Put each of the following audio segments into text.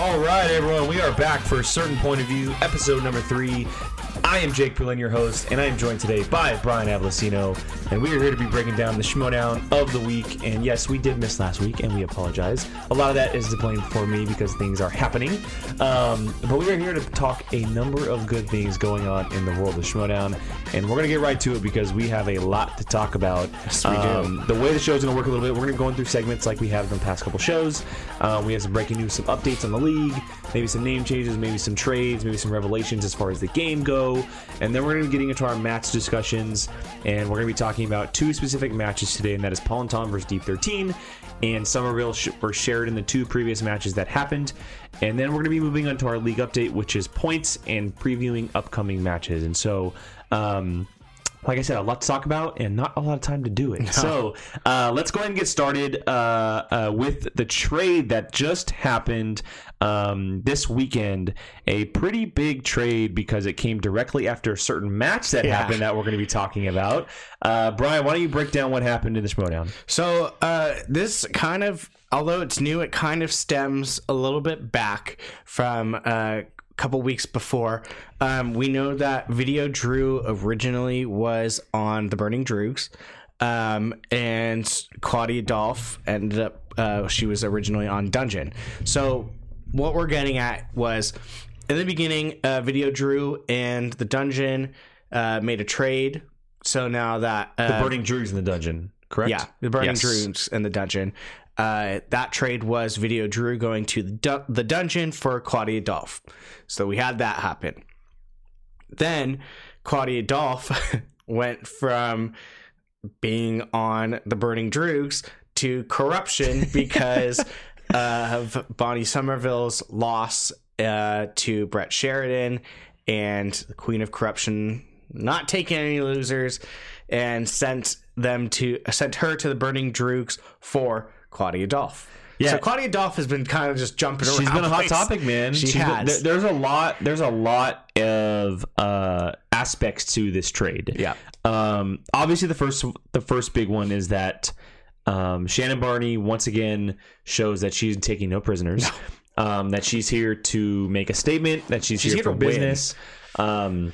All right, everyone, we are back for a certain point of view, episode number three. I am Jake Berlin, your host, and I am joined today by Brian Avolicino, and we are here to be breaking down the Schmoedown of the week. And yes, we did miss last week, and we apologize. A lot of that is to blame for me because things are happening. Um, but we are here to talk a number of good things going on in the world of Schmoedown, and we're gonna get right to it because we have a lot to talk about. Yes, we do. The way the show is gonna work a little bit, we're gonna go in through segments like we have in the past couple shows. Uh, we have some breaking news, some updates on the league, maybe some name changes, maybe some trades, maybe some revelations as far as the game and then we're going to be getting into our match discussions, and we're going to be talking about two specific matches today, and that is Paul and Tom versus Deep 13 and Somerville sh- were shared in the two previous matches that happened, and then we're going to be moving on to our league update, which is points and previewing upcoming matches, and so. Um, like I said, a lot to talk about and not a lot of time to do it. So uh, let's go ahead and get started uh, uh, with the trade that just happened um, this weekend. A pretty big trade because it came directly after a certain match that Yeah. happened that we're going to be talking about. Uh, Brian, why don't you break down what happened in the Schmoedown? So uh, this kind of, although it's new, it kind of stems a little bit back from a couple weeks before. Um, we know that Video Drew originally was on the Burning Droogs. Um, and Claudia Dolph ended up, uh, she was originally on Dungeon. So what we're getting at was in the beginning, uh, Video Drew and the Dungeon uh, made a trade. So now that uh, The Burning Druids in the dungeon, correct? yeah, the Burning Yes. Drews in the dungeon. Uh, that trade was Video Drew going to the, du- the dungeon for Claudia Dolph. So we had that happen. Then Claudia Dolph went from being on the Burning Droogs to corruption because of Bonnie Somerville's loss uh, to Brett Sheridan and the Queen of Corruption not taking any losers and sent them to sent her to the Burning Droogs for Claudia Dolph. Yeah. So Claudia Dolph has been kind of just jumping around. She's been a hot topic, man. She She's been- there- there's a lot. There's a lot of uh, aspects to this trade. Yeah. Um, obviously, the first the first big one is that um, Shannon Barney once again shows that she's taking no prisoners. Um, that she's here to make a statement. That she's, here, here for business. Um,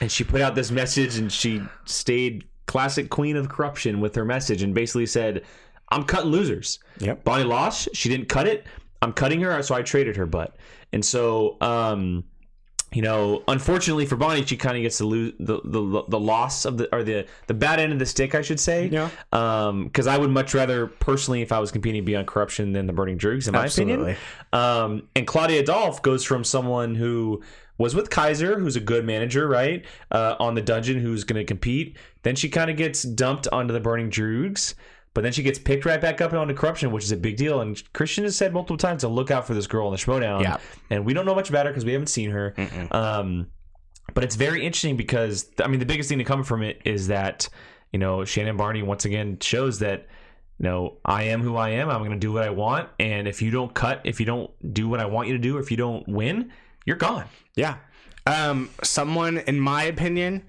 and she put out this message, and she stayed classic queen of corruption with her message, and basically said, "I'm cutting losers." Yep. Bonnie lost. She didn't cut it. I'm cutting her, so I traded her butt. And so, um, you know, unfortunately for Bonnie, she kind of gets the, lose, the the the loss of the or the the bad end of the stick, I should say. Yeah. Um, because I would much rather personally, if I was competing, be on corruption than the Burning Droogs, in my Absolutely. opinion. Um, and Claudia Dolph goes from someone who was with Kaiser, who's a good manager, right? Uh, on the dungeon, who's going to compete. Then she kind of gets dumped onto the Burning Droogs, but then she gets picked right back up onto corruption, which is a big deal. And Kristian has said multiple times to look out for this girl in the Schmoedown. Yeah. And we don't know much about her because we haven't seen her. Um, but it's very interesting because I mean the biggest thing to come from it is that you know Shannon Barney once again shows that you know I am who I am. I'm going to do what I want, and if you don't cut, if you don't do what I want you to do, or if you don't win, you're gone. Yeah. Um, someone, in my opinion,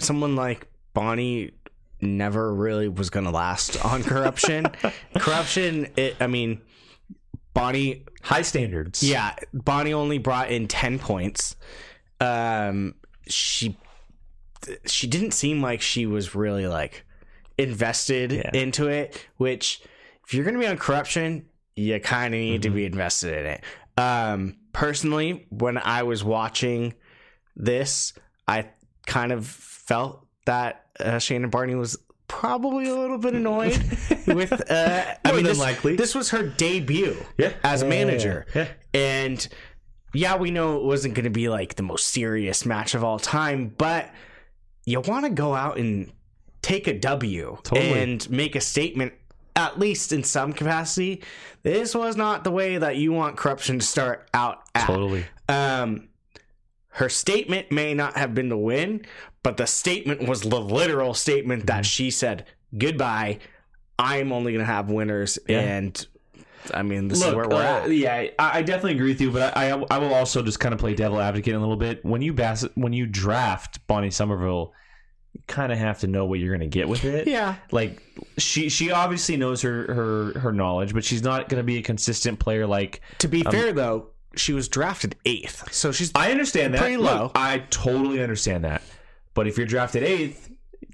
someone like Bonnie never really was going to last on corruption. corruption, it, I mean, Bonnie, High standards. yeah, Bonnie only brought in 10 points. Um, she, she didn't seem like she was really like invested Yeah. into it, which if you're going to be on corruption, you kind of need to be invested in it. Um, personally, when I was watching this, I kind of felt that uh, Shannon Barney was probably a little bit annoyed with. Uh, I mean, than this, likely. this was her debut Yeah. as a yeah, manager, yeah. and yeah, we know it wasn't going to be like the most serious match of all time, but you want to go out and take a W Totally. and make a statement, at least in some capacity. This was not the way that you want corruption to start out at. Totally. Um, her statement may not have been the win, but the statement was the literal statement that she said, "Goodbye. I'm only going to have winners." Yeah. And I mean, this is where we're uh, at. yeah, I, I definitely agree with you, but I, I, I will also just kind of play devil advocate a little bit. When you bass, when you draft Bonnie Somerville, kind of have to know what you're going to get with it. Yeah. Like she she obviously knows her her her knowledge, but she's not going to be a consistent player like To be fair, though, she was drafted eighth, so she's I understand that. Pretty low. Look, I totally understand that. But if you're drafted eighth,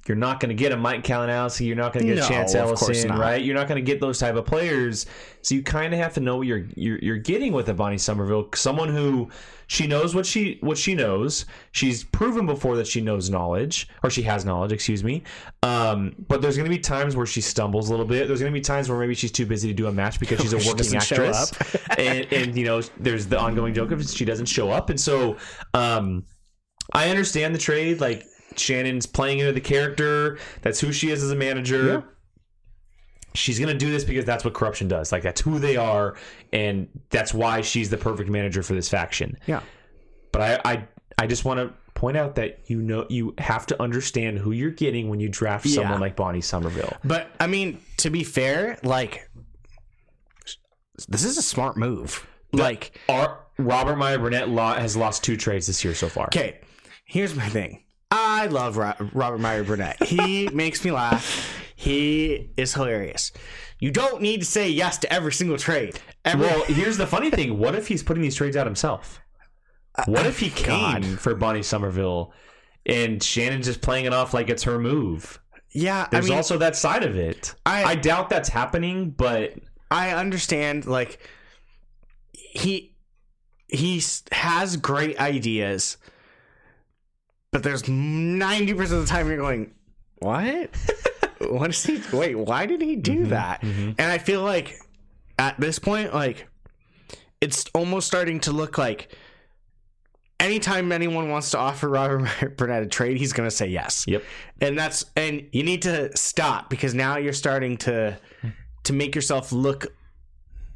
you're not going to get a Mike Kalinowski. You're not going to get No, a Chance Ellison, right? You're not going to get those type of players. So you kind of have to know what you're, you're you're getting with a Bonnie Somerville, someone who she knows what she what she knows. She's proven before that she knows knowledge, or she has knowledge. Excuse me. Um, but there's going to be times where she stumbles a little bit. There's going to be times where maybe she's too busy to do a match because she's a working show actress, and, and you know there's the ongoing joke of she doesn't show up, and so um, I understand the trade. Like Shannon's playing into the character. That's who she is as a manager. Yeah. She's gonna do this because that's what corruption does. Like that's who they are, and that's why she's the perfect manager for this faction. yeah. But I, I, I just want to point out that you know you have to understand who you're getting when you draft Yeah. someone like Bonnie Somerville. But I mean, to be fair, like this is a smart move. Like, Our, Robert Meyer Burnett has lost two trades this year so far. okay, here's my thing. I love Robert Meyer Burnett. He makes me laugh. He is hilarious. You don't need to say yes to every single trade. Every, Well, here's the funny thing. What if he's putting these trades out himself? Uh, what if he came God. for Bonnie Somerville and Shannon's just playing it off like it's her move? yeah, I There's mean, also that side of it. I- I, doubt that's happening, but I understand like he he has great ideas, but there's 90% of the time you're going, "What? what is he Wait, why did he do mm-hmm, that?" Mm-hmm. And I feel like at this point like it's almost starting to look like anytime anyone wants to offer Robert Burnett a trade, he's going to say yes yep. and that's and you need to stop because now you're starting to to make yourself look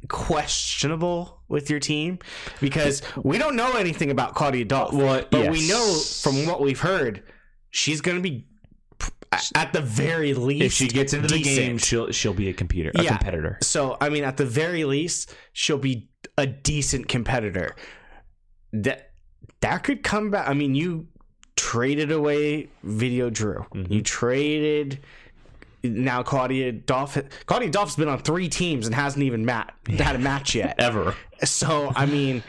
questionable with your team because we don't know anything about Claudia Dolph. Well, but we know from what we've heard, she's going to be at the very least If she gets into the game, she'll she'll be a computer, a Yeah. competitor. So I mean, at the very least, she'll be a decent competitor. That that could come back. I mean, you traded away Video Drew. Mm-hmm. You traded now Claudia Dolph. Claudia Dolph's been on three teams and hasn't even mat had a match yet. Ever. So I mean,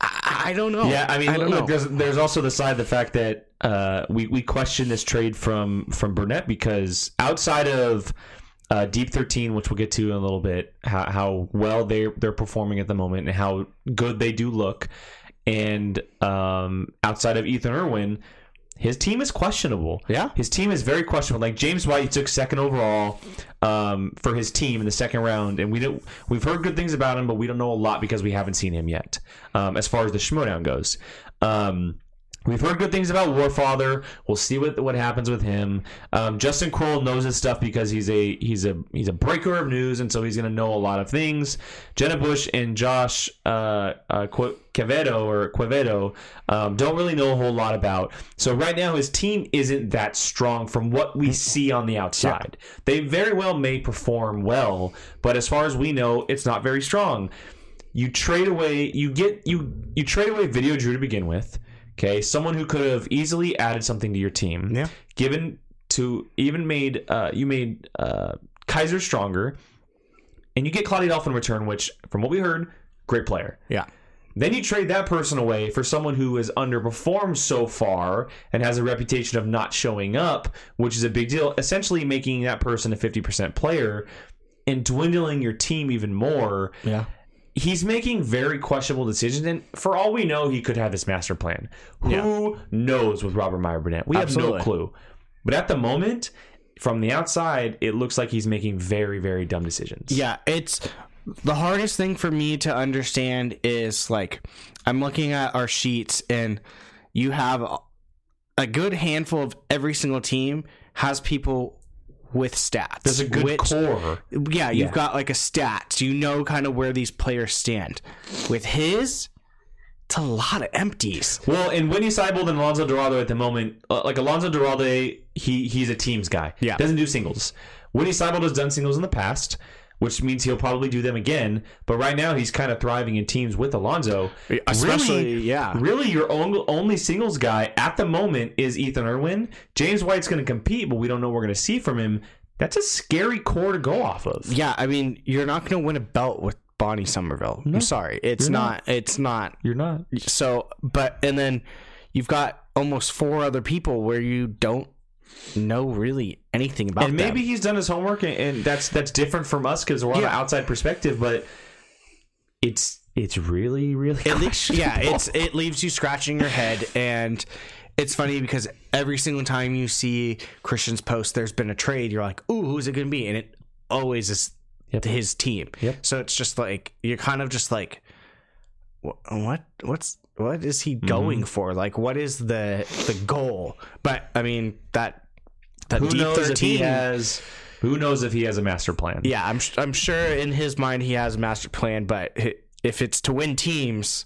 I, I don't know. Yeah, I mean, I look, there's there's also the side of the fact that uh, we we question this trade from from Burnett because outside of uh, Deep Thirteen, which we'll get to in a little bit, how, how well they they're performing at the moment and how good they do look, and um, outside of Ethan Erwin. His team is questionable. Yeah. his team is very questionable. Like James White, he took second overall um, for his team in the second round, and we don't. We've heard good things about him, but we don't know a lot because we haven't seen him yet. Um, as far as the Schmoedown goes, um, we've heard good things about Warfather. We'll see what what happens with him. Um, Justin Kroll knows his stuff because he's a he's a he's a breaker of news, and so he's going to know a lot of things. Jenna Busch and Josh uh, uh, Quevedo or Quevedo um, don't really know a whole lot about. So right now his team isn't that strong from what we see on the outside. They very well may perform well, but as far as we know, it's not very strong. You trade away, you get you you trade away Video Drew to begin with. Okay, someone who could have easily added something to your team. Yeah. Given to even made uh, you made uh, Kaiser stronger, and you get Claudia Dolph in return, which from what we heard, great player. yeah. Then you trade that person away for someone who has underperformed so far and has a reputation of not showing up, which is a big deal, essentially making that person a 50% player and dwindling your team even more. Yeah. He's making very questionable decisions, and for all we know, he could have this master plan. Who knows with Robert Meyer Burnett? We have no clue. But at the moment, from the outside, it looks like he's making very, very dumb decisions. Yeah, it's the hardest thing for me to understand is like I'm looking at our sheets and you have a- a good handful of every single team has people with stats. There's a good which- core. Yeah, you've Yeah. got like a stats. You know kind of where these players stand. With his, it's a lot of empties. Well, and Whitney Seibold and Alonso Duralde at the moment, uh, like Alonso Duralde, he he's a teams guy. Yeah. doesn't do singles. Whitney Seibold has done singles in the past. Which means he'll probably do them again. But right now, he's kind of thriving in teams with Alonso. Especially, really, yeah. Really, your only, only singles guy at the moment is Ethan Erwin. James White's going to compete, but we don't know what we're going to see from him. That's a scary core to go off of. Yeah, I mean, you're not going to win a belt with Bonnie Somerville. I'm sorry, it's You're not, It's not. You're not. So, but and then you've got almost four other people where you don't know really anything about and them. maybe he's done his homework and, and that's that's different from us because we're on Yeah. an outside perspective but it's it's really really least, yeah, it's it leaves you scratching your head, and it's funny because every single time you see Kristian's post, there's been a trade. You're like, "Ooh, who's it going to be?" And it always is Yep. his team. Yep. So it's just like you're kind of just like, "Wha- what? What's what is Mm-hmm. he going for? Like, what is the the goal? But I mean that that who knows if he has who knows if he has a master plan yeah, I'm I'm sure in his mind he has a master plan, but if it's to win teams.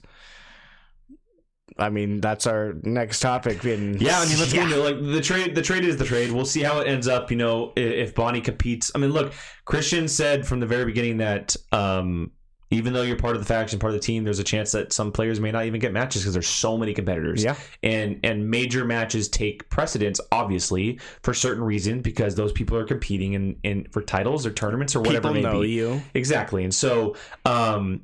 I mean, that's our next topic. In Yeah, I mean, let's Yeah. get into like the trade. The trade is the trade. We'll see how it ends up. You know, if Bonnie competes. I mean, look, Kristian said from the very beginning that um, even though you're part of the faction, part of the team, there's a chance that some players may not even get matches because there's so many competitors. Yeah. and and major matches take precedence, obviously, for certain reasons because those people are competing in in for titles or tournaments or whatever People know be. you. Exactly. And so um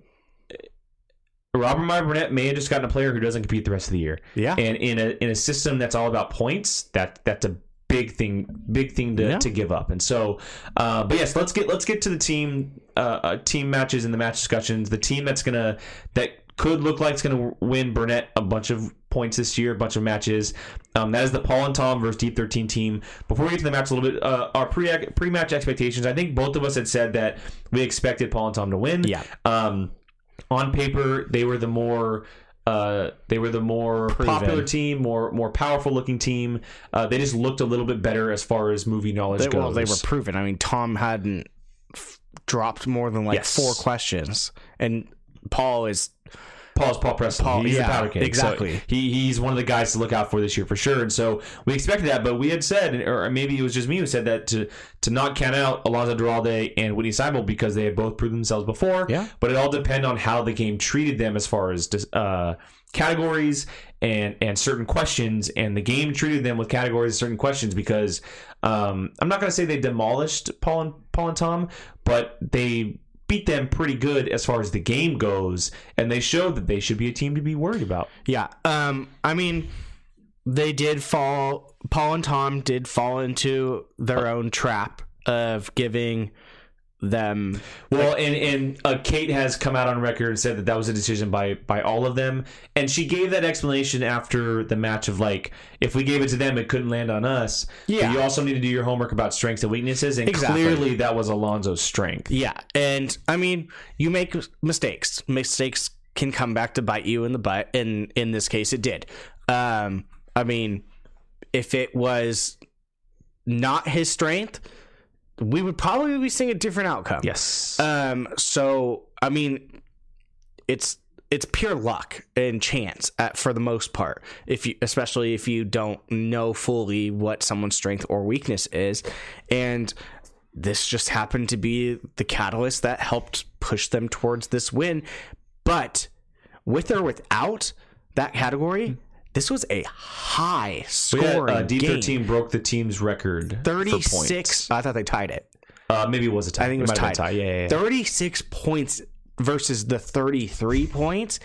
Robert Meyer Burnett may have just gotten a player who doesn't compete the rest of the year. Yeah. And in a in a system that's all about points, that that's a big thing big thing to, Yeah. to give up. And so uh but yes, let's get let's get to the team uh, uh team matches and the match discussions. The team that's gonna that could look like it's gonna win Burnett a bunch of points this year, a bunch of matches. Um, that is the Paul and Tom versus Deep 13 team. Before we get to the match a little bit, uh, our pre pre match expectations. I think both of us had said that we expected Paul and Tom to win. Yeah. Um, on paper, they were the more uh, they were the more popular team, more more powerful looking team. Uh, they just looked a little bit better as far as movie knowledge They, goes. well, they were proven. I mean, Tom hadn't dropped more than like Yes. four questions, and Paul is Paul's Paul Preston. Paul- he's yeah, the powder king. So exactly. he he's one of the guys to look out for this year for sure. And so we expected that, but we had said, or maybe it was just me who said that to to not count out Alonso Duralde and Whitney Seibold because they had both proven themselves before. Yeah. But it all depend on how the game treated them as far as uh, categories and and certain questions, and the game treated them with categories and certain questions because um, I'm not going to say they demolished Paul and Paul and Tom, but they beat them pretty good as far as the game goes, and they showed that they should be a team to be worried about. yeah. Um, I mean, they did fall. Paul and Tom did fall into their own trap of giving them. Well, and and uh, Kate has come out on record and said that that was a decision by by all of them, and she gave that explanation after the match of like, if we gave it to them, it couldn't land on us. Yeah. but you also need to do your homework about strengths and weaknesses, and Exactly. clearly that was Alonso's strength. Yeah, and I mean, you make mistakes. Mistakes can come back to bite you in the butt, and in this case, it did. Um, I mean, if it was not his strength, we would probably be seeing a different outcome. Yes. Um. So I mean, it's it's pure luck and chance at, for the most part. If you, especially if you don't know fully what someone's strength or weakness is, and this just happened to be the catalyst that helped push them towards this win. But with or without that category, this was a high had, scoring uh, game. D13 broke the team's record. Thirty six. I thought they tied it. Uh, maybe it was a tie. I think it was might have tied. tie. Yeah, yeah, yeah. 36 points versus the 33 points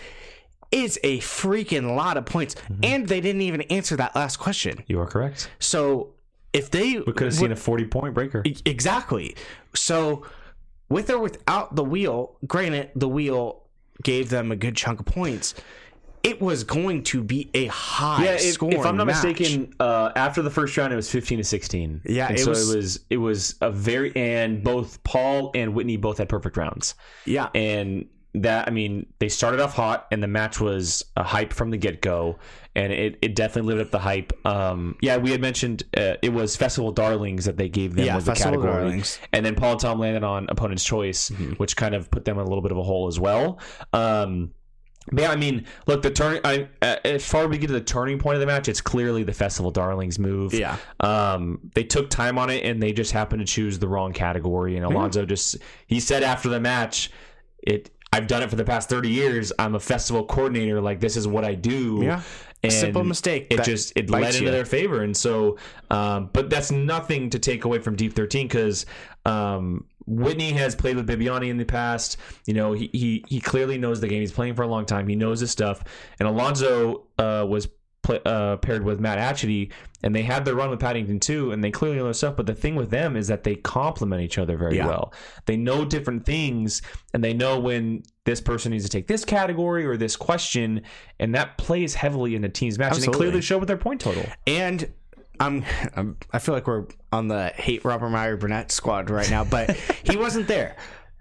is a freaking lot of points. Mm-hmm. And they didn't even answer that last question. You are correct. So if they We could have seen a 40 point breaker. exactly. So with or without the wheel, granted the wheel gave them a good chunk of points. It was going to be a high Yeah, if, scoring if I'm not match. mistaken, uh, after the first round, it was 15 to 16. Yeah, and it so was- it was it was a very and both Paul and Whitney both had perfect rounds, Yeah. and that I mean they started off hot, and the match was a hype from the get go, and it, it definitely lived up the hype. Um, yeah, we had mentioned uh, it was Festival Darlings that they gave them Yeah, was the category, Darlings. and then Paul and Tom landed on Opponent's Choice, Mm-hmm. which kind of put them in a little bit of a hole as well. Um, yeah, I mean, look, the turn. I, uh, as far as we get to the turning point of the match, it's clearly the Festival Darlings move. Yeah. Um, they took time on it, and they just happened to choose the wrong category. And Alonso just he said after the match, "It I've done it for the past thirty years. I'm a festival coordinator. Like this is what I do." Yeah. And Simple mistake It just it led bites into you. their favor, and so, um, but that's nothing to take away from Deep Thirteen because um, Whitney has played with Bibbiani in the past. You know, he, he he clearly knows the game. He's playing for a long time. He knows his stuff. And Alonso uh, was pla uh, paired with Matt Atchity, and they had their run with Paddington too, and they clearly know their stuff. But the thing with them is that they complement each other very Yeah. well. They know different things, and they know when this person needs to take this category or this question, and that plays heavily in the team's match. And they clearly show with their point total. And I'm, I'm I feel like we're on the hate Robert Meyer Burnett squad right now, but he wasn't there.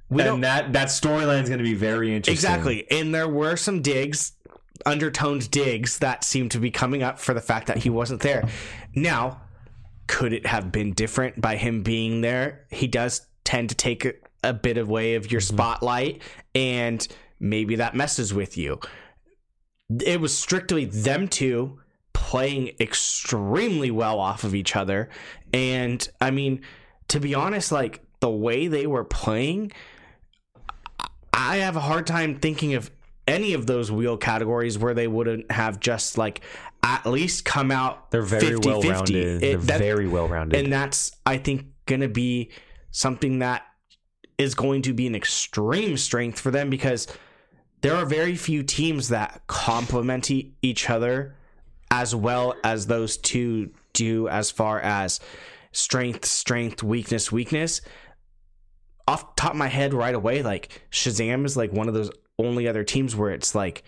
We and that that storyline is going to be very interesting. exactly. And there were some digs, undertoned digs that seemed to be coming up for the fact that he wasn't there. Now, could it have been different by him being there? He does tend to take a, a bit away of your mm-hmm. spotlight, and maybe that messes with you. It was strictly them two playing extremely well off of each other. And I mean, to be honest, like the way they were playing, I have a hard time thinking of any of those wheel categories where they wouldn't have just like at least come out They're very 50-50. well rounded. They're that- very well rounded. and that's I think going to be something that is going to be an extreme strength for them because there are very few teams that complement each other as well as those two do as far as strength strength weakness weakness off the top of my head right away like Shazam is like one of those only other teams where it's like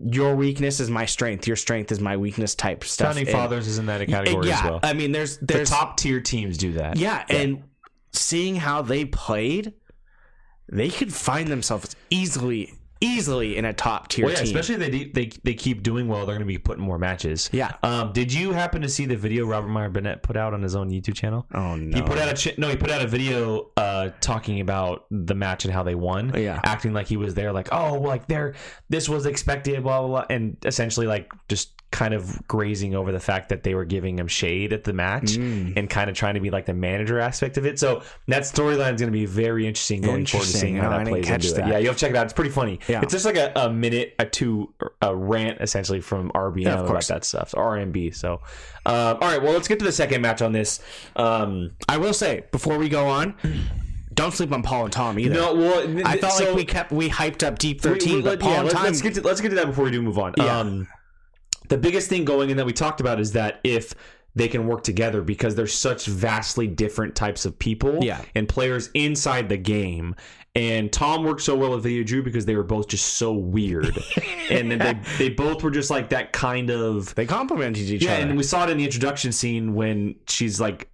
your weakness is my strength your strength is my weakness type stuff Founding And- Fathers is in that category yeah, as well. I mean, there's the there's top tier teams do that. yeah, and seeing how they played, they could find themselves easily, easily in a top tier Well, yeah, team. especially they they they keep doing well, they're going to be putting more matches. Yeah. Um, did you happen to see the video Robert Meyer Burnett put out on his own YouTube channel? oh no, He put out a ch- no. He put out a video uh, talking about the match and how they won. Yeah. acting like he was there, like oh, like there, this was expected, blah blah blah, and essentially like just kind of grazing over the fact that they were giving him shade at the match Mm. and kind of trying to be like the manager aspect of it. So that storyline is going to be very interesting going forward to Interesting. seeing how Oh, I that plays catch into that. it. Yeah, you'll check it out. It's pretty funny. Yeah. It's just like a, a minute, a two, a rant essentially from RBM Yeah, about that stuff, or RMB. So, uh, all right, well, let's get to the second match on this. Um, I will say before we go on, don't sleep on Paul and Tom either. no, well, I felt so- like we kept we hyped up Deep Thirteen, we- but Paul yeah, and Tom. let's get to let's get to that before we do move on. Yeah. Um, the biggest thing going in that we talked about is that if they can work together because they're such vastly different types of people Yeah. and players inside the game. And Tom worked so well with Video Drew because they were both just so weird, and then they they both were just like that kind of they complimented each yeah, other. Yeah, and we saw it in the introduction scene when she's like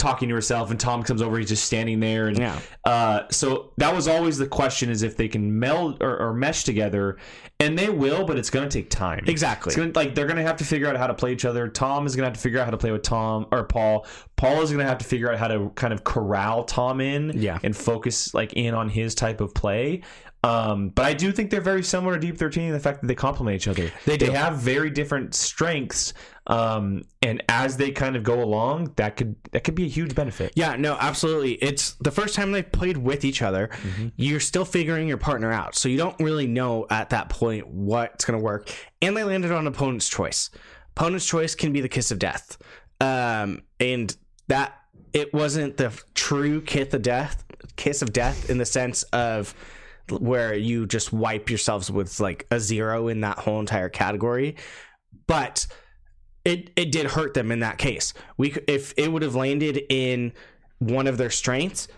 talking to herself, and Tom comes over, he's just standing there, and Yeah. uh, so that was always the question: is if they can meld or, or mesh together, and they will, but it's going to take time. exactly. It's gonna, like they're gonna have to figure out how to play each other. Tom is gonna have to figure out how to play with Tom or Paul. Paul is gonna have to figure out how to kind of corral Tom in, Yeah. and focus like in on his type of play. Um, but I do think they're very similar to Deep Thirteen in the fact that they complement each other. They do. They have very different strengths, um, and as they kind of go along, that could that could be a huge benefit. Yeah, no, absolutely. It's the first time they've played with each other. You're still figuring your partner out. So you don't really know at that point what's going to work. And they landed on opponent's choice. Opponent's choice can be the kiss of death. Um, and that it wasn't the true kiss of death, kiss of death in the sense of where you just wipe yourselves with like a zero in that whole entire category. But it it did hurt them in that case. We if it would have landed in one of their strengths,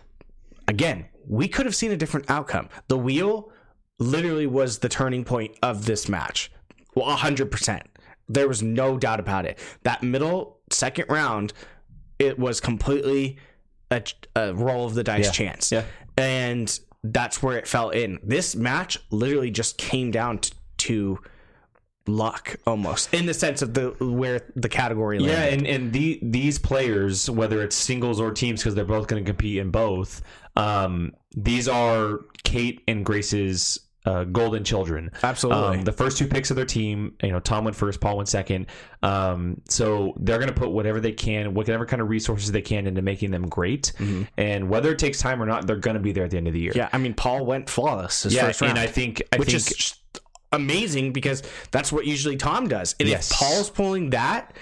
again, we could have seen a different outcome. The wheel literally was the turning point of this match. Well, 100%. There was no doubt about it. That middle second round, it was completely a, a roll of the dice Yeah. chance. Yeah. And that's where it fell in. This match literally just came down to, to luck almost in the sense of the where the category landed. Yeah, and and the, these players, whether it's singles or teams, because they're both going to compete in both. Um, these are Kate and Grace's uh, golden children. Absolutely. Um, the first two picks of their team, you know, Tom went first, Paul went second. Um, so they're going to put whatever they can, whatever kind of resources they can into making them great. And whether it takes time or not, they're going to be there at the end of the year. Yeah, I mean, Paul went flawless Yeah, and I think I which think is amazing because that's what usually Tom does. And Yes. if Paul's pulling that,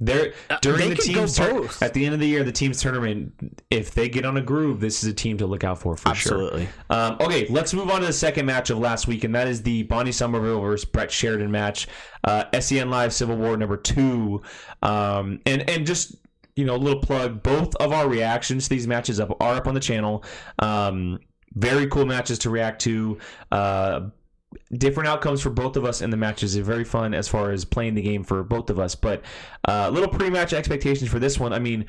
They're during they the team's tur- both. at the end of the year, the team's tournament. If they get on a groove, this is a team to look out for for Absolutely. sure. Um, okay, let's move on to the second match of last week, and that is the Bonnie Somerville versus Brett Sheridan match. Uh, SEN Live Civil War number two, um, and and just you know, a little plug. Both of our reactions to these matches up are up on the channel. Um, very cool matches to react to. Uh, different outcomes for both of us in the matches are very fun as far as playing the game for both of us. But uh, little pre-match expectations for this one. I mean,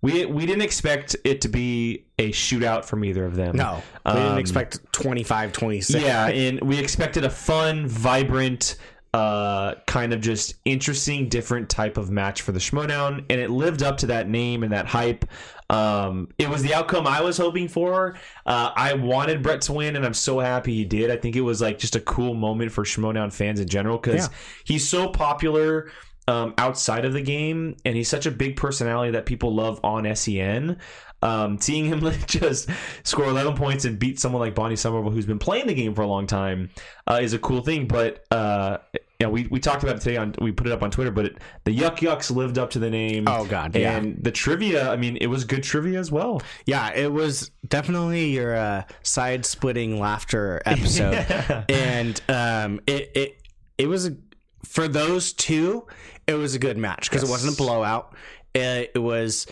we we didn't expect it to be a shootout from either of them. no, we didn't Um, expect 25, 26. Yeah, and we expected a fun, vibrant, uh, kind of just interesting, different type of match for the Schmoedown, and it lived up to that name and that hype. Um, it was the outcome I was hoping for. Uh, I wanted Brett to win, and I'm so happy he did. I think it was like just a cool moment for Schmoedown fans in general because Yeah. he's so popular um, outside of the game, and he's such a big personality that people love on SEN. Um, seeing him just score 11 points and beat someone like Bonnie Somerville, who's been playing the game for a long time, uh, is a cool thing. But uh, yeah, we, we talked about it today on we put it up on Twitter. But it, the Yuck Yucks lived up to the name. Oh, God, yeah. And the trivia, I mean, it was good trivia as well. Yeah, it was definitely your uh, side splitting laughter episode, and um, it it it was a, for those two. It was a good match because it wasn't a blowout. It, it was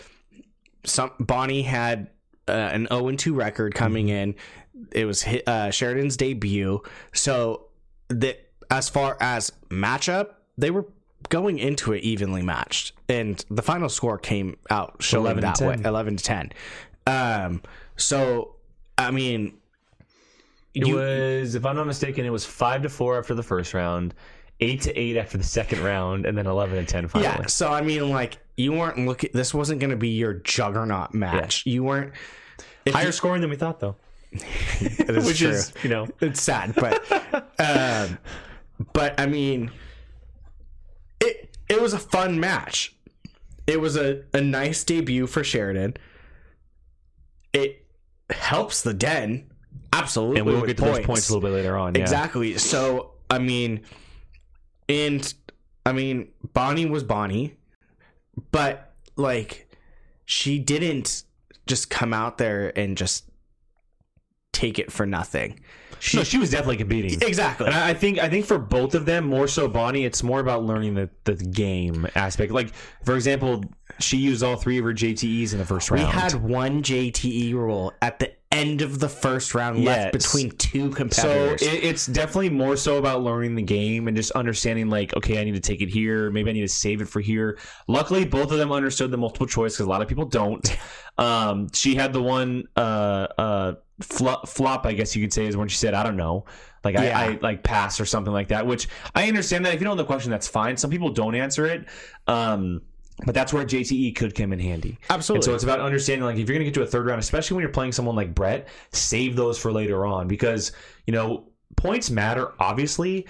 some Bonnie had uh, an zero and two record coming in. It was uh, Sheridan's debut, so that as far as matchup, they were going into it evenly matched, and the final score came out showing 11 to that way, eleven to ten. Um, so I mean, It you- was, if I'm not mistaken, it was five to four after the first round, eight to eight after the second round, and then 11 to 10 finally. yeah. So I mean, like you weren't looking. This wasn't going to be your juggernaut match. You weren't. Higher you- scoring than we thought, though. is Which true. is, you know, it's sad, but um, but I mean, it it was a fun match. It was a, a nice debut for Sheridan. It helps the den absolutely. and we'll get to those points a little bit later on. Yeah. Exactly. So I mean, and I mean, Bonnie was Bonnie, but like, she didn't just come out there and just take it for nothing. She No, she was definitely competing. exactly. And I I think I think for both of them, more so Bonnie, it's more about learning the, the game aspect. Like for example, she used all three of her JTEs in the first round. We had one JTE rule at the end of the first round left between two so competitors. it, it's definitely more so about learning the game and just understanding like okay i need to take it here. Maybe i need to save it for here. Luckily both of them understood the multiple choice because a lot of people don't. Um, she had the one uh, uh, flop, flop i guess you could say is when she said i don't know. Like Yeah. I, I like pass or something like that which i understand that. If you don't know the question that's fine. Some people don't answer it. Um, but that's where JTE could come in handy. Absolutely. And so it's about understanding, like, if you're going to get to a third round, especially when you're playing someone like Brett, save those for later on because, you know, points matter, obviously,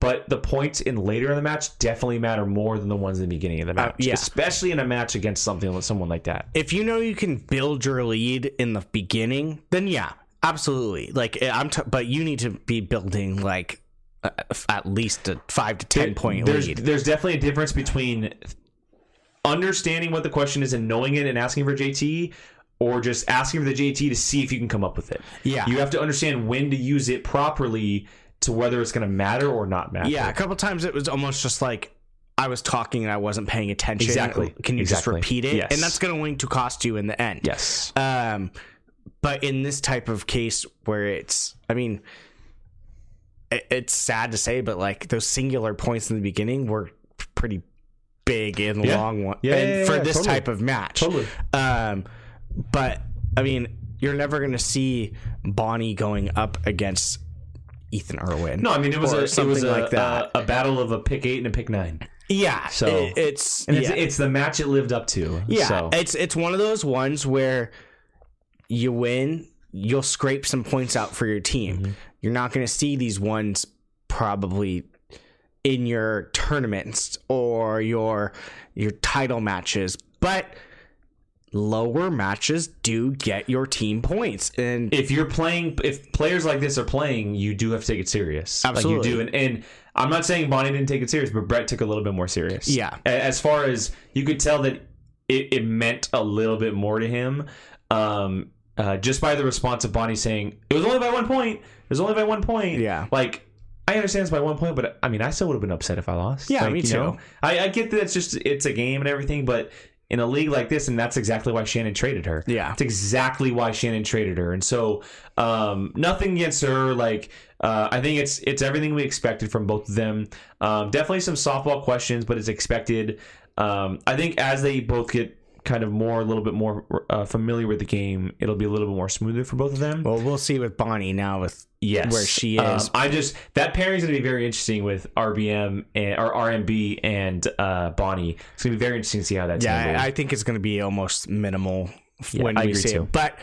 but the points in later in the match definitely matter more than the ones in the beginning of the match. yeah. Especially in a match against something with someone like that. if you know you can build your lead in the beginning, then yeah, absolutely. Like I'm, t- but you need to be building like uh, at least a five to ten point there's, lead. There's definitely a difference between understanding what the question is and knowing it and asking for JT or just asking for the JT to see if you can come up with it. Yeah. You have to understand when to use it properly to whether it's going to matter or not matter. Yeah, a couple times it was almost just like I was talking and I wasn't paying attention. Exactly. Can you Exactly. just repeat it? Yes. And that's going to cost you in the end. Yes. Um, but in this type of case where it's, I mean, it, it's sad to say, but like those singular points in the beginning were pretty big and Yeah. long one. Yeah, and yeah, yeah, for this totally. type of match. Totally. Um, but I mean, you're never going to see Bonnie going up against Ethan Erwin. No, I mean it was a it was a, like that. A, a battle of a pick eight and a pick nine. yeah. So- it- it's it's, it's the match it lived up to. Yeah, So. it's it's one of those ones where you win you'll scrape some points out for your team. Mm-hmm. You're not going to see these ones probably in your tournaments or your your title matches, but lower matches do get your team points and if you're playing if players like this are playing you do have to take it serious Absolutely. like you do and, and i'm not saying bonnie didn't take it serious but brett took a little bit more serious Yeah. As far as you could tell that it, it meant a little bit more to him um uh, just by the response of bonnie saying it was only by one point it was only by one point Yeah. like I understand it's by one point, but I mean, I still would have been upset if I lost. Yeah, Like, me you too. know, I, I get that it's just it's a game and everything, but in a league like this, and that's exactly why Shannon traded her. Yeah. That's exactly why Shannon traded her. And so um, nothing against her. Like uh, I think it's it's everything we expected from both of them. Um, definitely some softball questions, but it's expected. Um, I think as they both get kind of more a little bit more uh, familiar with the game, it'll be a little bit more smoother for both of them. well we'll see with Bonnie now with Yes, where she Um, is. I just that pairing is going to be very interesting with RBM and or RMB and uh, Bonnie. It's going to be very interesting to see how that's yeah, handled. I, I think it's going to be almost minimal Yeah, when I we see too. it. But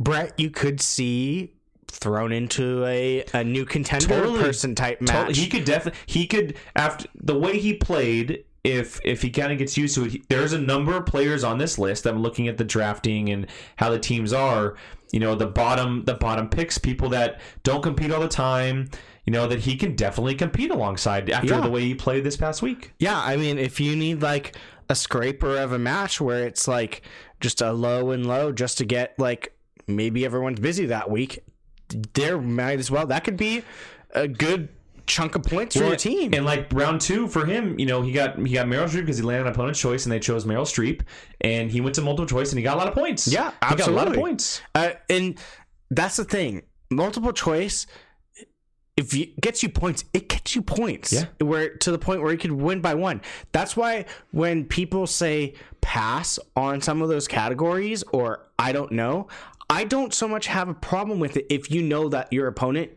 Brett, you could see thrown into a, a new contender Totally. person type match. Totally. He could definitely he could after the way he played. If if he kind of gets used to it, he, there's a number of players on this list. I'm looking at the drafting and how the teams are. You know, the bottom the bottom picks, people that don't compete all the time. You know that he can definitely compete alongside after Yeah. the way he played this past week. Yeah, I mean, if you need like a scraper of a match where it's like just a low and low just to get like maybe everyone's busy that week, there might as well. That could be a good chunk of points for your team. And like round two for him, you know, he got he got Meryl Streep because he landed on opponent's choice, and they chose Meryl Streep, and he went to multiple choice, and he got a lot of points. Yeah, he got a lot of absolutely. points. Uh, and that's the thing. Multiple choice, if it gets you points, it gets you points. Yeah. Where to the point where you could win by one. That's why when people say pass on some of those categories or I don't know, I don't so much have a problem with it if you know that your opponent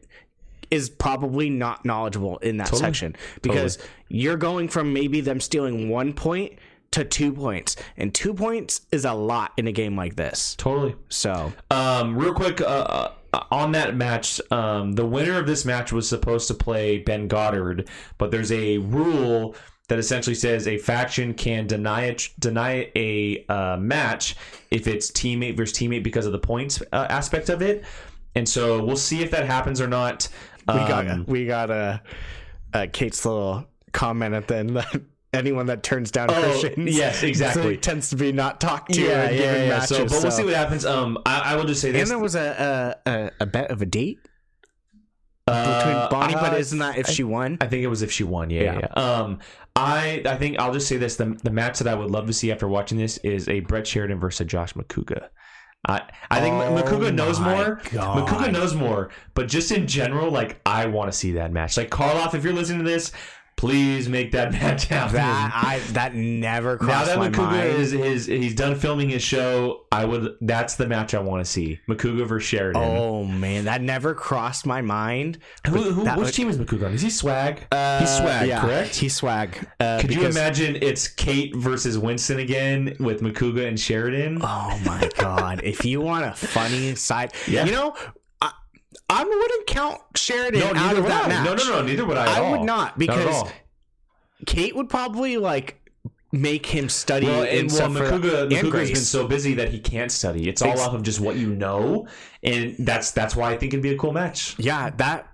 is probably not knowledgeable in that section because you're going from maybe them stealing one point to two points and two points is a lot in a game like this Totally. so Um, real quick, uh, uh, on that match, um, the winner of this match was supposed to play Ben Goddard, but there's a rule that essentially says a faction can deny it, deny a uh, match if it's teammate versus teammate because of the points uh, aspect of it. And so we'll see if that happens or not. We got Um, we got a uh, Kate's little comment at the end that anyone that turns down Oh, Christians, yes, exactly. tends to be not talked to. yeah, yeah, yeah. Matches, So, but we'll see what happens. Um, I, I will just say this: And there was a a, a, a bet of a date uh, between Bonnie, but isn't that if she won? I think it was if she won. Yeah, Yeah. yeah. Um, I I think I'll just say this: the the match that I would love to see after watching this is a Brett Sheridan versus Josh Macuga. I I think Oh Macuga knows more. God. Macuga knows more, but just in general, like I want to see that match. Like Harloff, if you're listening to this, please make that match happen. that I that never crossed now that my Macuga mind. is his, he's done filming his show. I would. That's the match I want to see. Macuga versus Sheridan. oh man, that never crossed my mind. who, who, that which team is on? Is he swag? he's swag, yeah, correct? He's swag. Uh, Could you imagine it's Kate versus Winston again with Macuga and Sheridan? Oh my god! if you want a funny side, Yeah. you know, I, wouldn't count Sheridan no, out of that I. match. No, no, no, neither would I. I would not Not because all. Kate would probably like make him study. Well, and and well, stuff for and Macuga's Grace. been so busy that he can't study. It's all Ex- off of just what you know, and that's that's why I think it'd be a cool match. yeah, that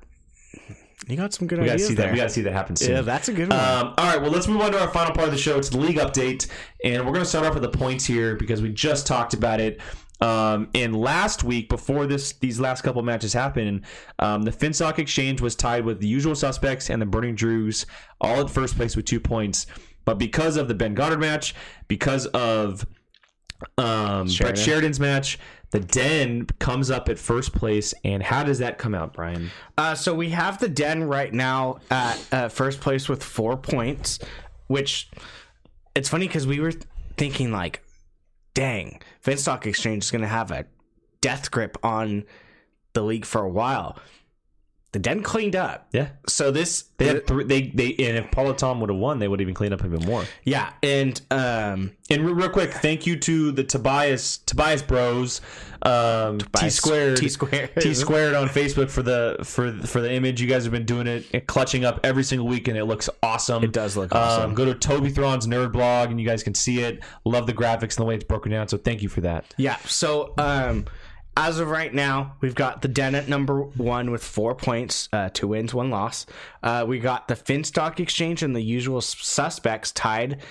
you got some good We gotta ideas see there. that. We gotta see that happen soon. yeah, that's a good one. Um, all right, well, let's move on to our final part of the show. It's the league update, and we're going to start off with the points here because we just talked about it. Um, and last week, before this, these last couple matches happened, um, the Finstock Exchange was tied with the usual suspects and the Burning Drews, all at first place with two points. But because of the Ben Goddard match, because of um, Brett Sheridan's match, the Den comes up at first place. And how does that come out, Brian? Uh, so we have the Den right now at uh, first place with four points, which it's funny because we were thinking like, dang, Finstock Exchange is going to have a death grip on the league for a while. The Den cleaned up. Yeah. So this, They had three, they they and if Paula Tom would have won, they would have even cleaned up even more. yeah, and um, And real, real quick, thank you to the Tobias Tobias Bros, um, T squared T squared. T squared on Facebook for the for for the image. You guys have been doing it, clutching up every single week, and it looks awesome. It does look Um, awesome. go to Toby Thron's nerd blog, and you guys can see it. Love the graphics and the way it's broken down. So thank you for that. Yeah. So um, as of right now, we've got the Den at number one with four points, uh, two wins, one loss. Uh, we got the Finstock Exchange and the usual suspects tied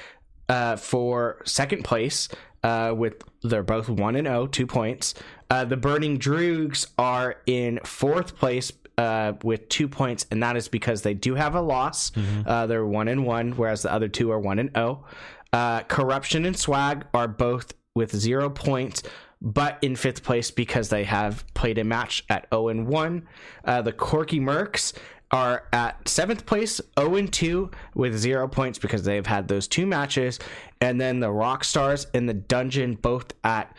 uh, for second place. Uh, with they're both one and zero, two points. Uh, the Burning Droogs are in fourth place uh, with two points, and that is because they do have a loss. Uh, they're one and one, whereas the other two are one and zero. Uh, Corruption and Swag are both with zero points, but in fifth place because they have played a match at 0 and 1. Uh, the Quirky Mercs are at seventh place, 0 and 2, with zero points because they've had those two matches. And then the Rock Stars in the Dungeon both at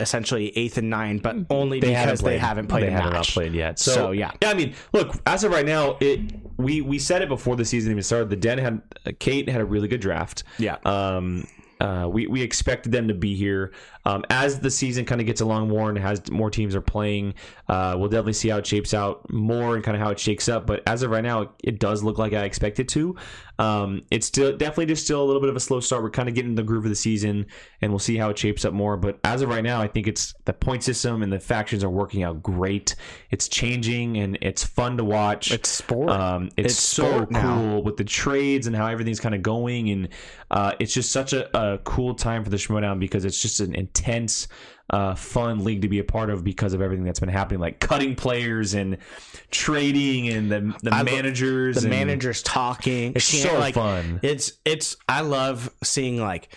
essentially eighth and nine, but only because they haven't played they a haven't match. not played yet. So, So, yeah. yeah. I mean, look, as of right now, it we we said it before the season even started. The Den had uh, Kate had a really good draft. Yeah. Um. Uh, we, we expected them to be here. Um, as the season kind of gets along more and has more teams are playing, uh, we'll definitely see how it shapes out more and kind of how it shakes up. But as of right now, it, it does look like I expect it to. Um, it's still definitely just still a little bit of a slow start. We're kind of getting the groove of the season, and we'll see how it shapes up more. But as of right now, I think it's the point system and the factions are working out great. It's changing and it's fun to watch. It's sport. Um, it's, It's so sport cool with the trades and how everything's kind of going, and uh, it's just such a, a cool time for the Schmoedown because it's just an intense, uh, fun league to be a part of because of everything that's been happening, like cutting players and trading and the the lo- managers, the and managers talking. It's so like, fun. It's it's I love seeing like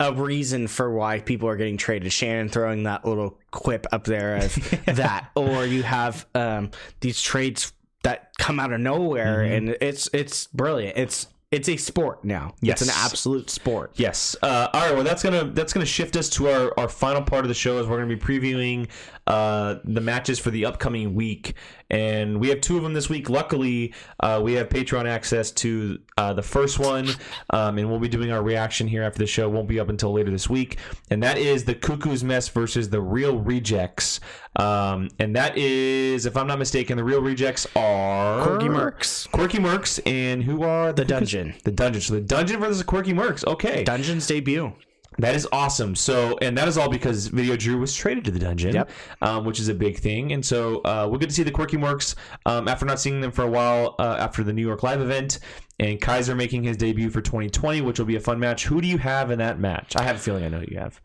a reason for why people are getting traded. Shannon throwing that little quip up there of that, or you have um, these trades that come out of nowhere, Mm-hmm. and it's it's brilliant. It's it's a sport now. Yes. It's an absolute sport. Yes. Uh, all right. Well, that's gonna that's gonna shift us to our, our final part of the show. Is we're gonna be previewing uh, the matches for the upcoming week, and we have two of them this week. Luckily, uh, we have Patreon access to uh, the first one, um, and we'll be doing our reaction here after the show. Won't be up until later this week, and that is the Cuckoo's Mess versus the Real Rejects. Um, and that is, if I'm not mistaken, the Real Rejects are Quirky Mercs. Quirky Mercs, and who are the, Dungeon. The Dungeon. So the Dungeon versus the Quirky Mercs. Okay. Dungeons debut. That is awesome. So, and that is all because Video Drew was traded to the dungeon, Yep. um, which is a big thing. And so, uh, we're good to see the Quirky Mercs um, after not seeing them for a while uh, after the New York Live event, and Kaiser making his debut for 2020, which will be a fun match. Who do you have in that match? I have a feeling I know who you have.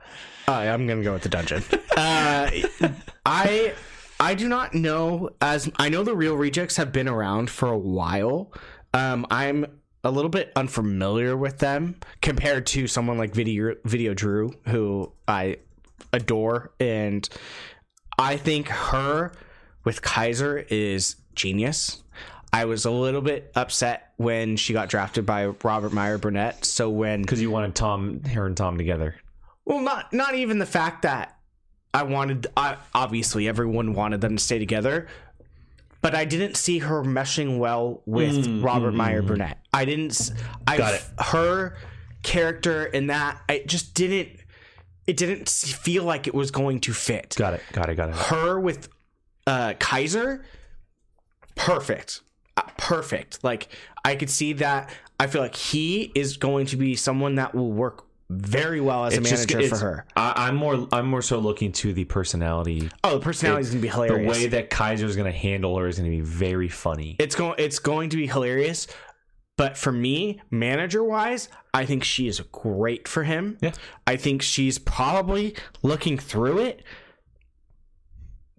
Uh, I'm gonna go with the dungeon. uh, I I do not know as I know the real rejects have been around for a while. Um, I'm a little bit unfamiliar with them compared to someone like Video Video Drew, who I adore, and I think her with Kaiser is genius. I was a little bit upset when she got drafted by Robert Meyer Burnett. So when Because you wanted Tom, her and Tom together. well, not not even the fact that I wanted. I, obviously, everyone wanted them to stay together, but I didn't see her meshing well with Robert Meyer Burnett. I didn't. I Got it. her character in that I just didn't. It didn't feel like it was going to fit. Got it. Got it. Got it. Her with uh, Kaiser, perfect, Uh, perfect. Like I could see that. I feel like he is going to be someone that will work very well as a It's just- manager for her. I, I'm more. I'm more so looking to the personality. Oh, the personality is gonna be hilarious. The way that Kaiser is going to handle her is going to be very funny. it's going, it's going to be hilarious. But for me, manager wise, I think she is great for him. Yeah. I think she's probably looking through it.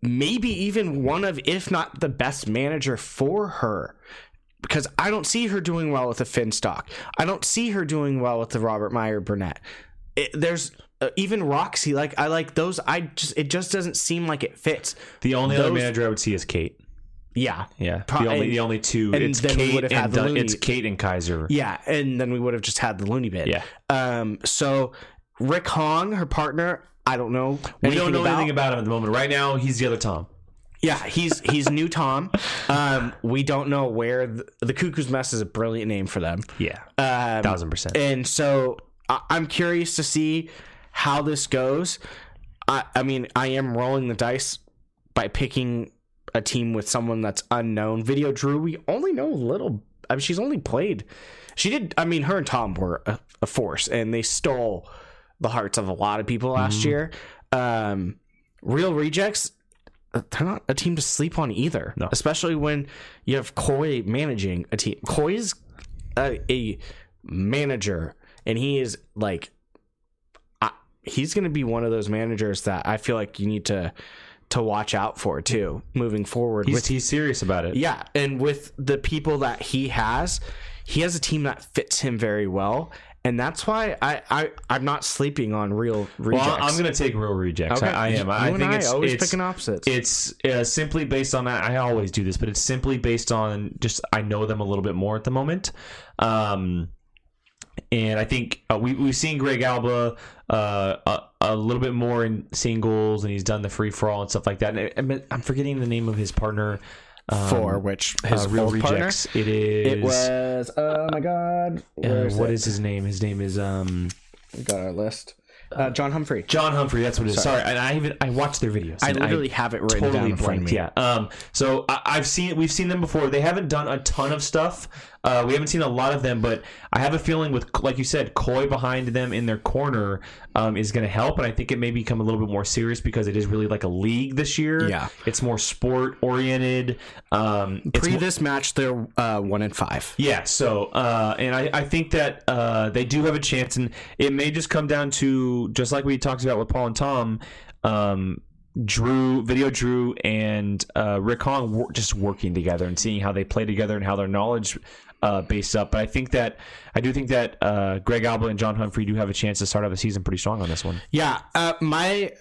Maybe even one of, if not the best manager for her. Because I don't see her doing well with the Finstock. I don't see her doing well with the Robert Meyer Burnett. It, there's uh, even Roxy. Like I like those. I just it just doesn't seem like it fits. The only other manager I would see is Kate. Yeah, Yeah, Pro- the only and- the only two. and It's then we Kate would've and had the Looney- it's Kate and Kaiser. Yeah, and then we would have just had the Looney bit. Yeah. Um. So Rick Hong, her partner, I don't know. we don't know about. anything about him at the moment. Right now, he's the other Tom. Yeah, he's he's new Tom. Um, we don't know where the, the Cuckoo's Mess is a brilliant name for them. Yeah, Um, thousand percent. and so I, I'm curious to see how this goes. I, I mean, I am rolling the dice by picking a team with someone that's unknown. Video Drew, we only know a little. I mean, she's only played. She did. I mean, her and Tom were a, a force, and they stole the hearts of a lot of people last Mm-hmm. year. Um, Real Rejects, they're not a team to sleep on either. No. Especially when you have Coy managing a team. Coy is a, a manager, and he is like, I, he's going to be one of those managers that I feel like you need to to watch out for too, moving forward. He's, with he's serious about it. yeah, and with the people that he has, he has a team that fits him very well, and that's why I, I I'm not sleeping on real rejects. Well, I'm gonna take real rejects. Okay. I, I am. You I and think I it's always it's, picking opposites. It's uh, simply based on that. I always do this, but it's simply based on just I know them a little bit more at the moment. Um, and I think uh, we we've seen Greg Alba uh, a, a little bit more in singles, and he's done the free for all and stuff like that. And I, I'm forgetting the name of his partner. Um, for which his uh, real old partner. rejects. It is. It was oh my god, Uh, is what it? is his name? His name is um We got our list. Uh, John Humphrey. John Humphrey. That's what it is. Sorry, and I even I watched their videos. I literally have it written down in front of me. Yeah. Um. So I, I've seen we've seen them before. They haven't done a ton of stuff. Uh, we haven't seen a lot of them, but I have a feeling with like you said, Coy behind them in their corner um, is going to help, and I think it may become a little bit more serious because it is really like a league this year. Yeah. It's more sport oriented. Um. Pre more- this match, they're uh, one in five. yeah, so uh, and I, I think that uh, they do have a chance, and it may just come down to just like we talked about with Paul and Tom, um, Drew, Video Drew, and uh, Rick Hong wor- just working together and seeing how they play together and how their knowledge uh, based up. But I think that I do think that uh, Greg Alba and John Humphrey do have a chance to start out the season pretty strong on this one. Yeah, uh, my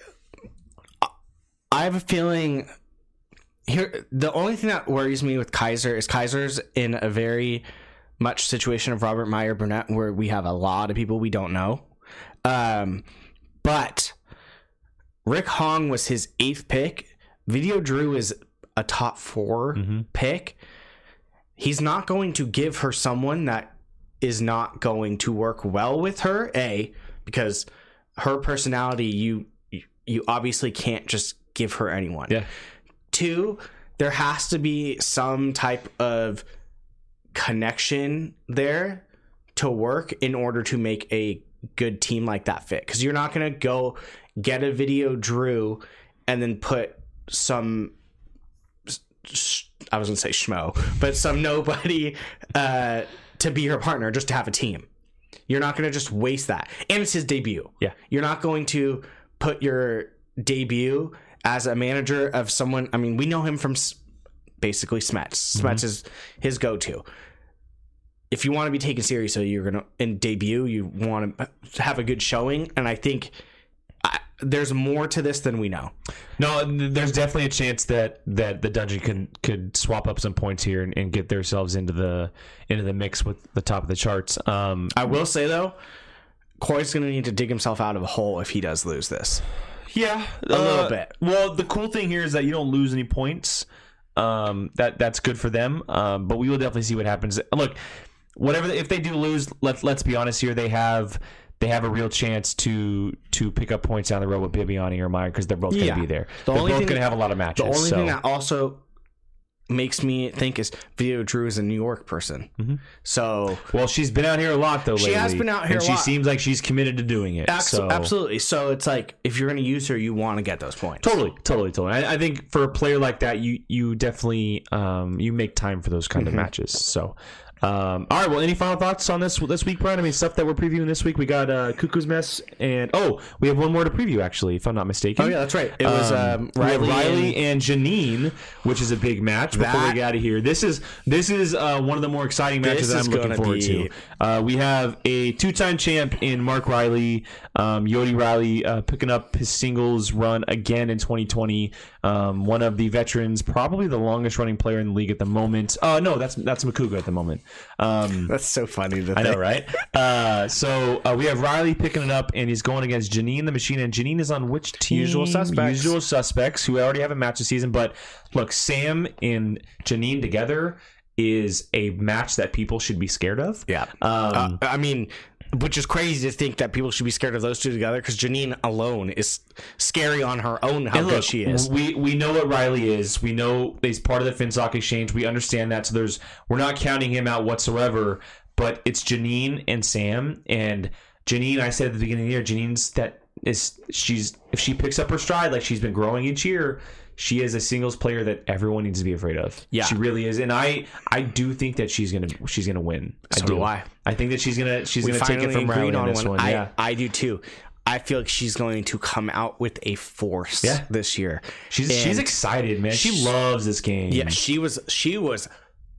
I have a feeling here. The only thing that worries me with Kaiser is Kaiser's in a very much situation of Robert Meyer Burnett, where we have a lot of people we don't know. Um, but Rick Hong was his eighth pick. Video Drew is a top 4 pick. He's not going to give her someone that is not going to work well with her. A because her personality, you you- obviously can't just give her anyone. Yeah. Two, there has to be some type of connection there to work in order to make a good team like that fit. Because you're not going to go get a video Drew and then put some. sh- I was going to say schmo, but some nobody uh, to be her partner just to have a team. You're not going to just waste that. And it's his debut. Yeah. You're not going to put your debut as a manager of someone. I mean, we know him from basically Smets. Smets is his go to. If you want to be taken seriously, you're going to, in debut, you want to have a good showing. And I think there's more to this than we know. No, there's definitely a chance that that the dungeon could could swap up some points here and, and get themselves into the into the mix with the top of the charts. Um, I will say, though, Coy's going to need to dig himself out of a hole if he does lose this. yeah, A little bit. Well, the cool thing here is that you don't lose any points. Um, that that's good for them. Um, but we will definitely see what happens. Look, whatever if they do lose, let's let's be honest here. They have they have a real chance to to pick up points down the road with Bibbiani or Meyer because they're both going to Yeah. be there. The they're only both thing- going to have a lot of matches. The only so. thing that also makes me think is Video Drew is a New York person. So Well, she's been out here a lot though. She has been out here and a she lot. seems like she's committed to doing it. Abs- so. absolutely. So it's like if you're going to use her, you want to get those points. Totally, totally, totally. I, I think for a player like that, you you definitely um, you make time for those kind Mm-hmm. of matches. So, um, all right. Well, any final thoughts on this this week, Brian? I mean, stuff that we're previewing this week. We got uh, Cuckoo's Mess, and oh, we have one more to preview actually, if I'm not mistaken. Oh yeah, that's right. It was um, we Riley. Riley and- and, Janine, which is a big match. Before That- we get out of here, this is this is uh, one of the more exciting matches that I'm looking forward be- to. Uh, we have a two-time champ in Mark Riley, um, Yodi Riley, uh, picking up his singles run again in 2020. Um, one of the veterans, probably the longest-running player in the league at the moment. Uh, no, that's that's Macuga at the moment. Um, That's so funny. I know, right? Uh, so uh, we have Riley picking it up, and he's going against Janine the Machine. And Janine is on which team? Usual Suspects. Usual Suspects, who already have a match this season. But look, Sam and Janine together is a match that people should be scared of. Yeah. Um, Uh, I mean, which is crazy to think that people should be scared of those two together because Janine alone is scary on her own how And good she is. We we know what Riley is. We know he's part of the Finstock Exchange. We understand that. So there's we're not counting him out whatsoever. But it's Janine and Sam and Janine. I said at the beginning of the year, Janine's that is she's if she picks up her stride like she's been growing each year. She is a singles player that everyone needs to be afraid of. Yeah. she really is, and I I do think that she's gonna she's gonna win. So I do. do I. I think that she's gonna she's We gonna take it from Riley on this one. one. I, yeah, I do too. I feel like she's going to come out with a force Yeah. this year. she's she's excited, man. She Sh- loves this game. Yeah, she was she was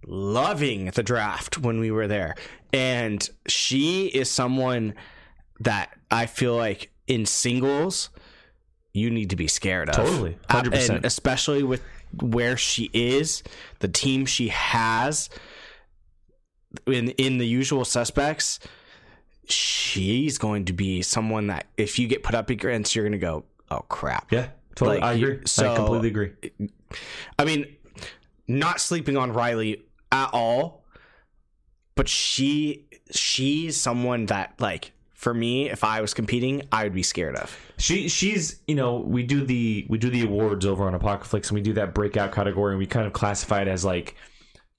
loving the draft when we were there. And she is someone that I feel like in singles you need to be scared of. Totally. Uh, 100%. And especially with where she is, the team she has in in the usual suspects, she's going to be someone that if you get put up against, you're going to go, "Oh crap." yeah, totally. Like, I agree. I completely agree. I mean, not sleeping on Riley at all, but she she's someone that like for me, if I was competing, I would be scared of. She she's you know we do the we do the awards over on Apocalypse and we do that breakout category and we kind of classify it as like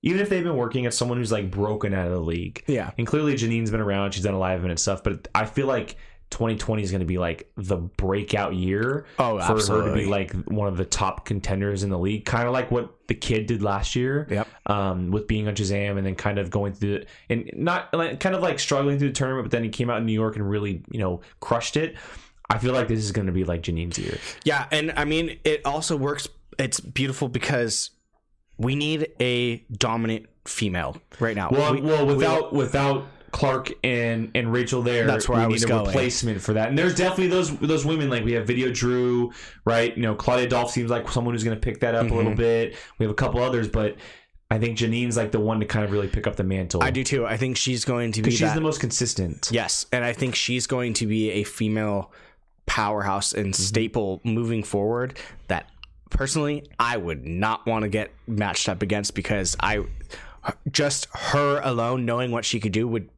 even if they've been working as someone who's like broken out of the league. Yeah. And clearly Janine's been around, she's done a live event and stuff, but I feel like 2020 is going to be like the breakout year Oh, for her to be like one of the top contenders in the league, kind of like what the kid did last year. Yep. Um, with being on Shazam and then kind of going through the, and not like kind of like struggling through the tournament, but then he came out in New York and really you know crushed it. I feel like this is going to be like Janine's year. Yeah, and I mean, it also works. It's beautiful because we need a dominant female right now. Well, We- well, we- without without Clark and and Rachel there, That's where we I need was a going. replacement for that. And there's definitely those those women like we have Video Drew, right? You know, Claudia Dolph seems like someone who's going to pick that up a Mm-hmm. little bit. We have a couple others, but I think Janine's like the one to kind of really pick up the mantle. I do too. I think she's going to be she's that. the most consistent. Yes, and I think she's going to be a female powerhouse and Mm-hmm. staple moving forward that personally I would not want to get matched up against because I just her alone knowing what she could do would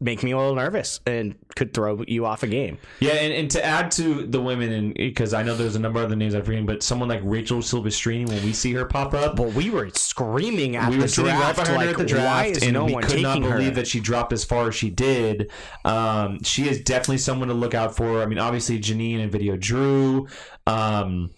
make me a little nervous and could throw you off a game. Yeah, and, and to add to the women, and because I know there's a number of other names I'm forgetting, but someone like Rachel Silvestrini, when we see her pop up, Well, we were screaming at we the were right draft, her like, at the draft, and no we could not her? believe that she dropped as far as she did. Um, she is definitely someone to look out for. I mean, obviously Janine and Video Drew. Um,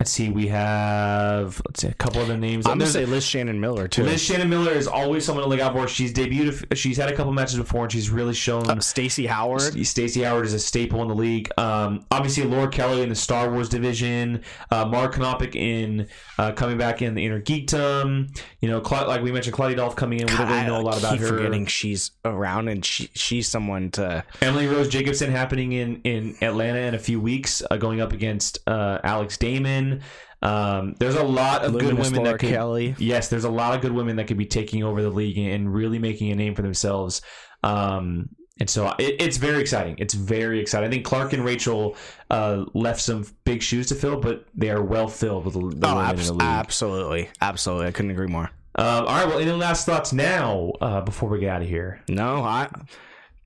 let's see, we have let's see a couple other names. I'm gonna say Liz Shannon Miller too. Liz Shannon Miller is always someone to look out for. She's debuted. She's had a couple matches before, and she's really shown. Uh, Stacey Howard. Stacy Howard is a staple in the league. Um, obviously, Laura Kelly in the Star Wars division. Uh, Mark Knopic in uh, coming back in the Inner Geekdom. You know, Cla- like we mentioned, Claudia Dolph coming in. We don't really know a lot about her. forgetting she's around and she she's someone to Emily Rose Jacobson happening in in Atlanta in a few weeks, uh, going up against uh, Alex Damon. Um, there's a lot of good women Laura that could, Kelly. Yes, there's a lot of good women that could be taking over the league and really making a name for themselves. Um, and so it, it's very exciting. It's very exciting. I think Clark and Rachel uh, left some big shoes to fill, but they are well filled with the, the Oh, women in the league. absolutely, absolutely. I couldn't agree more. Um, all right. Well, any last thoughts now uh, before we get out of here? No, I.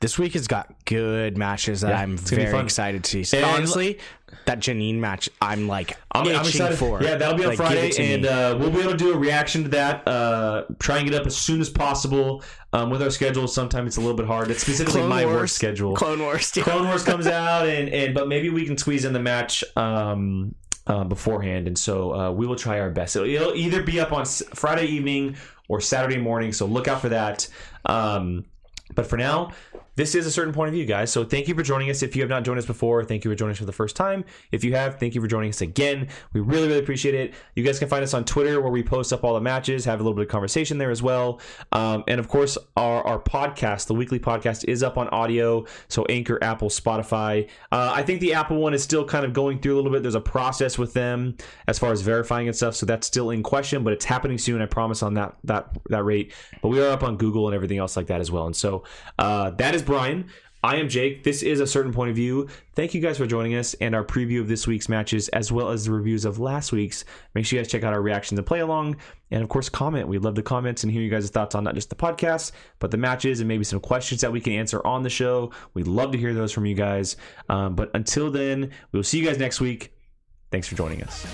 This week has got good matches that Yeah, I'm it's gonna be very excited to see. Honestly, that Janine match, I'm like I'm, I'm excited for. Yeah, that'll be on Like, Friday, it to me. and uh, we'll be able to do a reaction to that. Uh, try and get up as soon as possible. Um, with our schedule, sometimes it's a little bit hard. It's specifically Clone my work schedule. Clone Wars. yeah. Clone Wars comes out, and, and but maybe we can squeeze in the match um, uh, beforehand, and so uh, we will try our best. It'll, it'll either be up on S- Friday evening or Saturday morning, so look out for that. Um, but for now, this is a certain point of view, guys. So thank you for joining us. If you have not joined us before, thank you for joining us for the first time. If you have, thank you for joining us again. We really, really appreciate it. You guys can find us on Twitter where we post up all the matches, have a little bit of conversation there as well. Um, and of course, our, our podcast, the weekly podcast, is up on audio. So Anchor, Apple, Spotify. Uh, I think the Apple one is still kind of going through a little bit. There's a process with them as far as verifying and stuff. So that's still in question, but it's happening soon. I promise on that that that rate. But we are up on Google and everything else like that as well. And so uh, that is Brian. I am Jake. This is a certain point of view. Thank you guys for joining us and our preview of this week's matches, as well as the reviews of last week's. Make sure you guys check out our reactions and play along, and of course, comment. We love the comments and hear you guys' thoughts on not just the podcast, but the matches and maybe some questions that we can answer on the show. We'd love to hear those from you guys. Um, but until then, we will see you guys next week. Thanks for joining us.